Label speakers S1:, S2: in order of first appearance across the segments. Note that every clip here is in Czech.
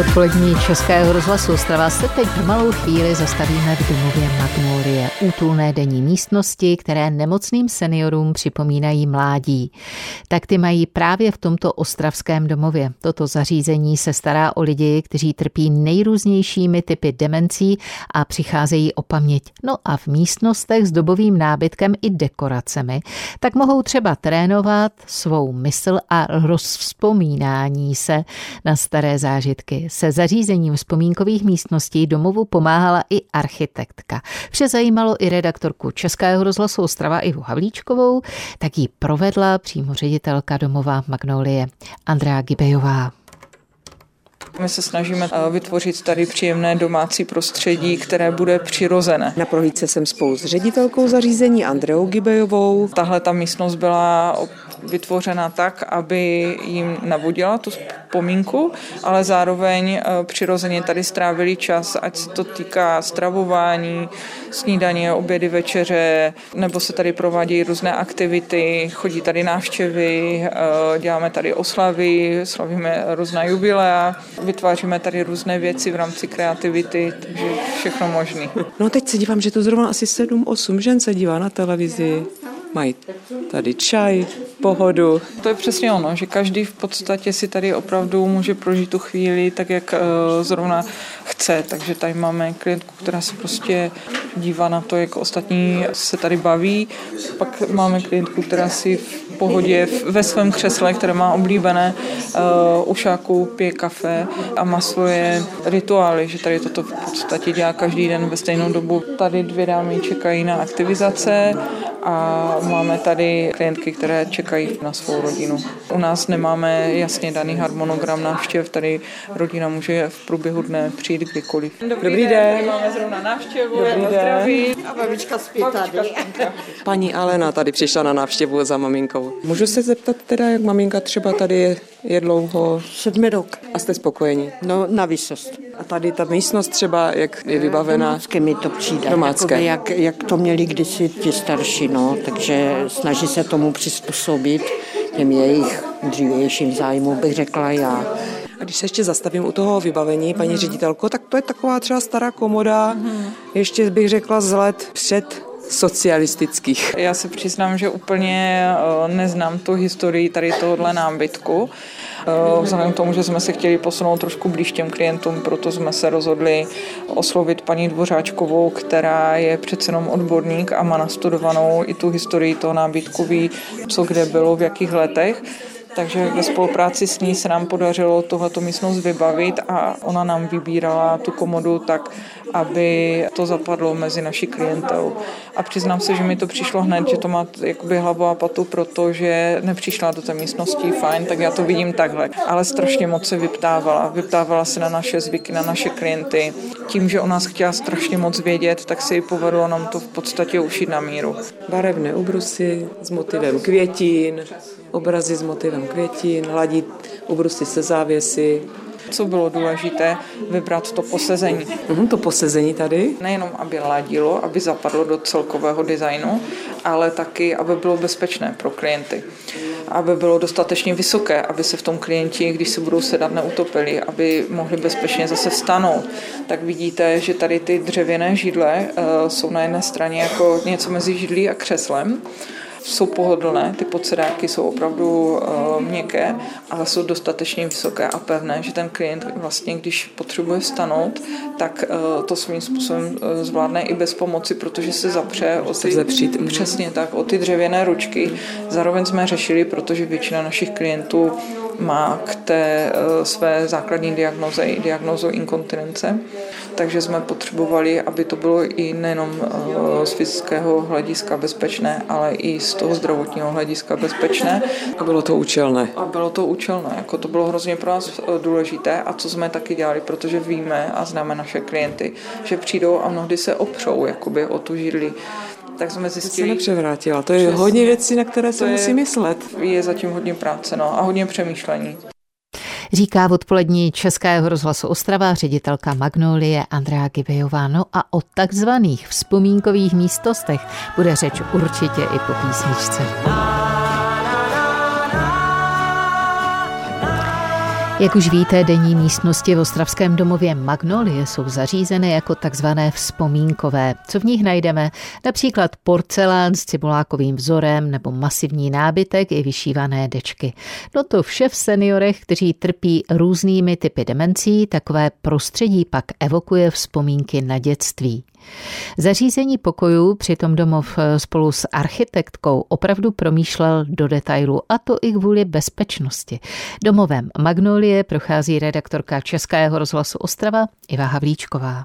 S1: odpolední Českého rozhlasu Ostrava se teď na malou chvíli zastavíme v domově Magnolie, útulné denní místnosti, které nemocným seniorům připomínají mládí. Tak ty mají právě v tomto ostravském domově. Toto zařízení se stará o lidi, kteří trpí nejrůznějšími typy demencí a přicházejí o paměť. No a v místnostech s dobovým nábytkem i dekoracemi, tak mohou třeba trénovat svou mysl a rozvzpomínání se na staré zážitky. Se zařízením vzpomínkových místností domovu pomáhala i architektka. Vše zajímalo i redaktorku Českého rozhlasu Ostrava Ivu Havlíčkovou, tak ji provedla přímo ředitelka domova Magnolie Andrea Gibejová.
S2: My se snažíme eh, vytvořit tady příjemné domácí prostředí, které bude přirozené.
S3: Na prohlídce jsem spolu s ředitelkou zařízení Andreou Gibejovou.
S2: Tahle ta místnost byla vytvořena tak, aby jim navodila tu vzpomínku, ale zároveň eh, přirozeně tady strávili čas, ať se to týká stravování, snídaně, obědy, večeře, nebo se tady provádějí různé aktivity, chodí tady návštěvy, eh, děláme tady oslavy, slavíme různá jubilea, vytváříme tady různé věci v rámci kreativity, takže všechno možné.
S3: No teď se dívám, že to zrovna asi 7-8 žen se dívá na televizi mají tady čaj, pohodu.
S2: To je přesně ono, že každý v podstatě si tady opravdu může prožít tu chvíli tak, jak eh, zrovna chce. Takže tady máme klientku, která se prostě dívá na to, jak ostatní se tady baví. Pak máme klientku, která si v pohodě ve svém křesle, které má oblíbené uh, ušáku, pije kafe a má svoje rituály, že tady toto v podstatě dělá každý den ve stejnou dobu. Tady dvě dámy čekají na aktivizace a máme tady klientky, které čekají na svou rodinu. U nás nemáme jasně daný harmonogram návštěv, tady rodina může v průběhu dne přijít kdykoliv.
S3: Dobrý, Dobrý den. den.
S2: Máme zrovna návštěvu.
S3: Dobrý den.
S4: A babička spí tady.
S3: Paní Alena tady přišla na návštěvu za maminkou. Můžu se zeptat teda, jak maminka třeba tady je, je dlouho?
S4: Sedmi rok.
S3: A jste spokojeni?
S4: No, na výsost.
S3: A tady ta místnost třeba, jak je vybavená?
S4: Domácké mi to přijde.
S3: Domácké.
S4: Jak, jak to měli kdysi ti starší, no. Takže snaží se tomu přizpůsobit těm jejich dřívějším zájmu, bych řekla já.
S3: A když se ještě zastavím u toho vybavení, paní ředitelko, tak to je taková třeba stará komoda, ještě bych řekla z let před socialistických.
S2: Já se přiznám, že úplně eh, neznám tu historii tady tohohle nábytku. Eh, vzhledem k tomu, že jsme se chtěli posunout trošku blíž těm klientům, proto jsme se rozhodli oslovit paní Dvořáčkovou, která je přece jenom odborník a má nastudovanou i tu historii toho nábytku, ví, co kde bylo, v jakých letech. Takže ve spolupráci s ní se nám podařilo tohleto místnost vybavit a ona nám vybírala tu komodu tak, aby to zapadlo mezi naši klientel. A přiznám se, že mi to přišlo hned, že to má jakoby hlavu a patu, protože nepřišla do té místnosti, fajn, tak já to vidím takhle. Ale strašně moc se vyptávala. Vyptávala se na naše zvyky, na naše klienty. Tím, že o nás chtěla strašně moc vědět, tak se jí povedlo nám to v podstatě ušít na míru.
S3: Barevné ubrusy s motivem květin, obrazy s motivem květin, hladit ubrusy se závěsy,
S2: co bylo důležité, vybrat to posezení.
S3: Uhum, to posezení tady?
S2: Nejenom, aby ladilo, aby zapadlo do celkového designu, ale taky, aby bylo bezpečné pro klienty. Aby bylo dostatečně vysoké, aby se v tom klienti, když se budou sedat, neutopili, aby mohli bezpečně zase vstanout. Tak vidíte, že tady ty dřevěné židle uh, jsou na jedné straně jako něco mezi židlí a křeslem jsou pohodlné, ty podsedáky jsou opravdu uh, měkké, ale jsou dostatečně vysoké a pevné, že ten klient vlastně, když potřebuje stanout, tak uh, to svým způsobem uh, zvládne i bez pomoci, protože se zapře o ty,
S3: Zepřít. Mhm.
S2: přesně tak, o ty dřevěné ručky. Zároveň jsme řešili, protože většina našich klientů má k té své základní diagnoze i diagnozu inkontinence, takže jsme potřebovali, aby to bylo i nejenom z fyzického hlediska bezpečné, ale i z toho zdravotního hlediska bezpečné.
S3: A bylo to účelné.
S2: A bylo to účelné, jako to bylo hrozně pro nás důležité a co jsme taky dělali, protože víme a známe naše klienty, že přijdou a mnohdy se opřou jakoby o tu židli tak jsme zjistili...
S3: To se nepřevrátila. To je Přesně. hodně věcí, na které se musí myslet.
S2: Je zatím hodně práce no, a hodně přemýšlení.
S1: Říká v odpolední Českého rozhlasu Ostrava ředitelka Magnolie Andrea Gibejová. No a o takzvaných vzpomínkových místostech bude řeč určitě i po písničce. Jak už víte, denní místnosti v Ostravském domově Magnolie jsou zařízeny jako takzvané vzpomínkové. Co v nich najdeme? Například porcelán s cibulákovým vzorem nebo masivní nábytek i vyšívané dečky. No to vše v seniorech, kteří trpí různými typy demencí, takové prostředí pak evokuje vzpomínky na dětství. Zařízení pokojů přitom domov eh, spolu s architektkou opravdu promýšlel do detailu a to i kvůli bezpečnosti. Domovem Magnolie prochází redaktorka Českého rozhlasu Ostrava Iva Havlíčková.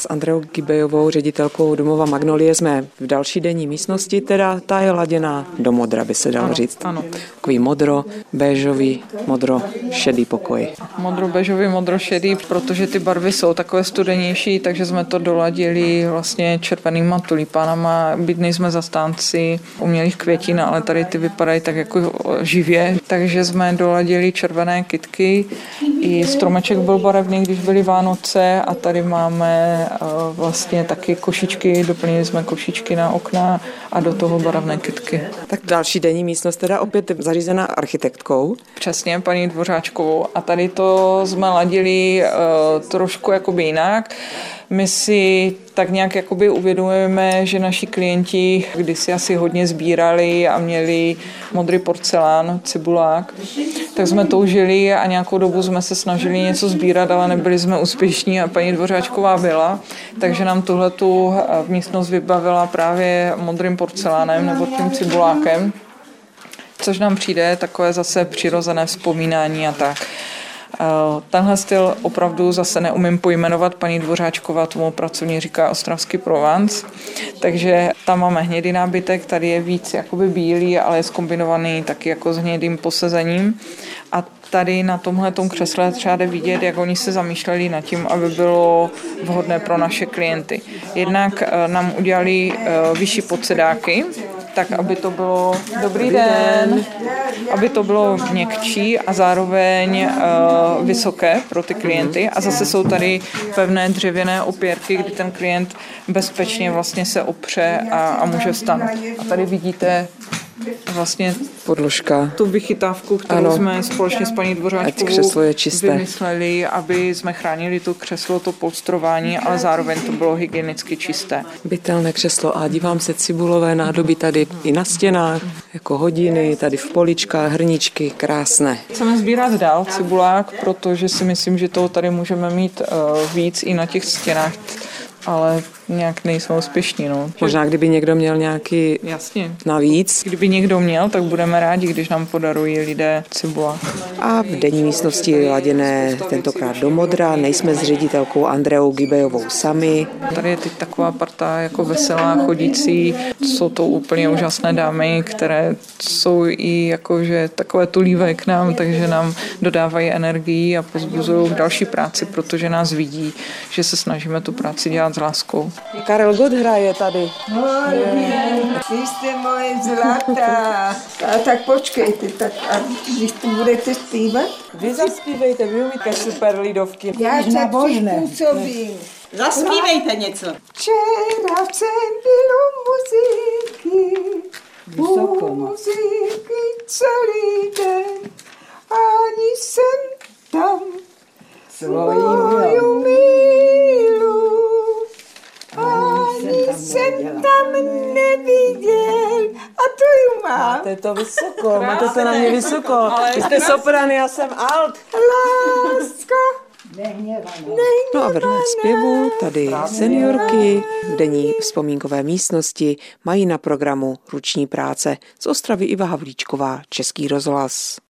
S3: S Andreou Gibejovou, ředitelkou domova Magnolie, jsme v další denní místnosti, teda ta je laděná do modra, by se dalo
S2: ano,
S3: říct.
S2: Ano.
S3: Takový modro, béžový, modro, šedý pokoj.
S2: Modro, béžový, modro, šedý, protože ty barvy jsou takové studenější, takže jsme to doladili vlastně červenýma tulipánama. Byť nejsme zastánci umělých květin, ale tady ty vypadají tak jako živě, takže jsme doladili červené kitky. I stromeček byl barevný, když byly Vánoce a tady máme vlastně taky košičky, doplnili jsme košičky na okna a do toho barevné kytky.
S3: Tak další denní místnost teda opět zařízená architektkou.
S2: Přesně, paní Dvořáčkovou. A tady to jsme ladili uh, trošku jakoby jinak. My si tak nějak jakoby uvědomujeme, že naši klienti kdysi asi hodně sbírali a měli modrý porcelán, cibulák, tak jsme toužili a nějakou dobu jsme se snažili něco sbírat, ale nebyli jsme úspěšní a paní Dvořáčková byla, takže nám tuhle tu místnost vybavila právě modrým porcelánem nebo tím cibulákem, což nám přijde takové zase přirozené vzpomínání a tak. Eh, tenhle styl opravdu zase neumím pojmenovat, paní Dvořáčková tomu pracovně říká ostravský Provence, takže tam máme hnědý nábytek, tady je víc jakoby bílý, ale je skombinovaný taky jako s hnědým posezením. A tady na tomhle křesle třeba jde vidět, jak oni se zamýšleli nad tím, aby bylo vhodné pro naše klienty. Jednak eh, nám udělali eh, vyšší podsedáky, tak aby to bylo dobrý den, aby to bylo měkčí a zároveň uh, vysoké pro ty klienty. A zase jsou tady pevné dřevěné opěrky, kdy ten klient bezpečně vlastně se opře a, a může vstat. A tady vidíte vlastně
S3: podložka.
S2: Tu vychytávku, kterou ano. jsme společně s paní Dvořáčkovou
S3: křeslo je čisté.
S2: vymysleli, aby jsme chránili to křeslo, to polstrování, ale zároveň to bylo hygienicky čisté.
S3: Bytelné křeslo a dívám se cibulové nádoby tady i na stěnách, jako hodiny, tady v poličkách, hrničky, krásné.
S2: Chceme sbírat dál cibulák, protože si myslím, že toho tady můžeme mít uh, víc i na těch stěnách ale nějak nejsou úspěšní. No.
S3: Možná kdyby někdo měl nějaký
S2: Jasně.
S3: navíc.
S2: Kdyby někdo měl, tak budeme rádi, když nám podarují lidé cibula.
S3: A v denní místnosti laděné tentokrát do modra. Nejsme s ředitelkou Andreou Gibejovou sami.
S2: Tady je teď taková parta jako veselá, chodící. Jsou to úplně úžasné dámy, které jsou i jakože takové tulívé k nám, takže nám dodávají energii a pozbuzují další práci, protože nás vidí, že se snažíme tu práci dělat s láskou.
S3: Karel Gott hraje tady.
S5: No, vy jste moje zlatá. A tak počkejte, tak a když tu budete zpívat?
S3: Vy zaspívejte, vy umíte super lidovky.
S5: Já se připůsobím.
S6: Zaspívejte něco.
S5: Včera jsem byl u muziky, muziky
S3: to vysoko, máte to na mě vysoko. Ale Vy jste sopran, já jsem alt.
S5: Láska.
S3: No a vedle zpěvu tady seniorky v denní vzpomínkové místnosti mají na programu ruční práce z Ostravy Iva Havlíčková, Český rozhlas.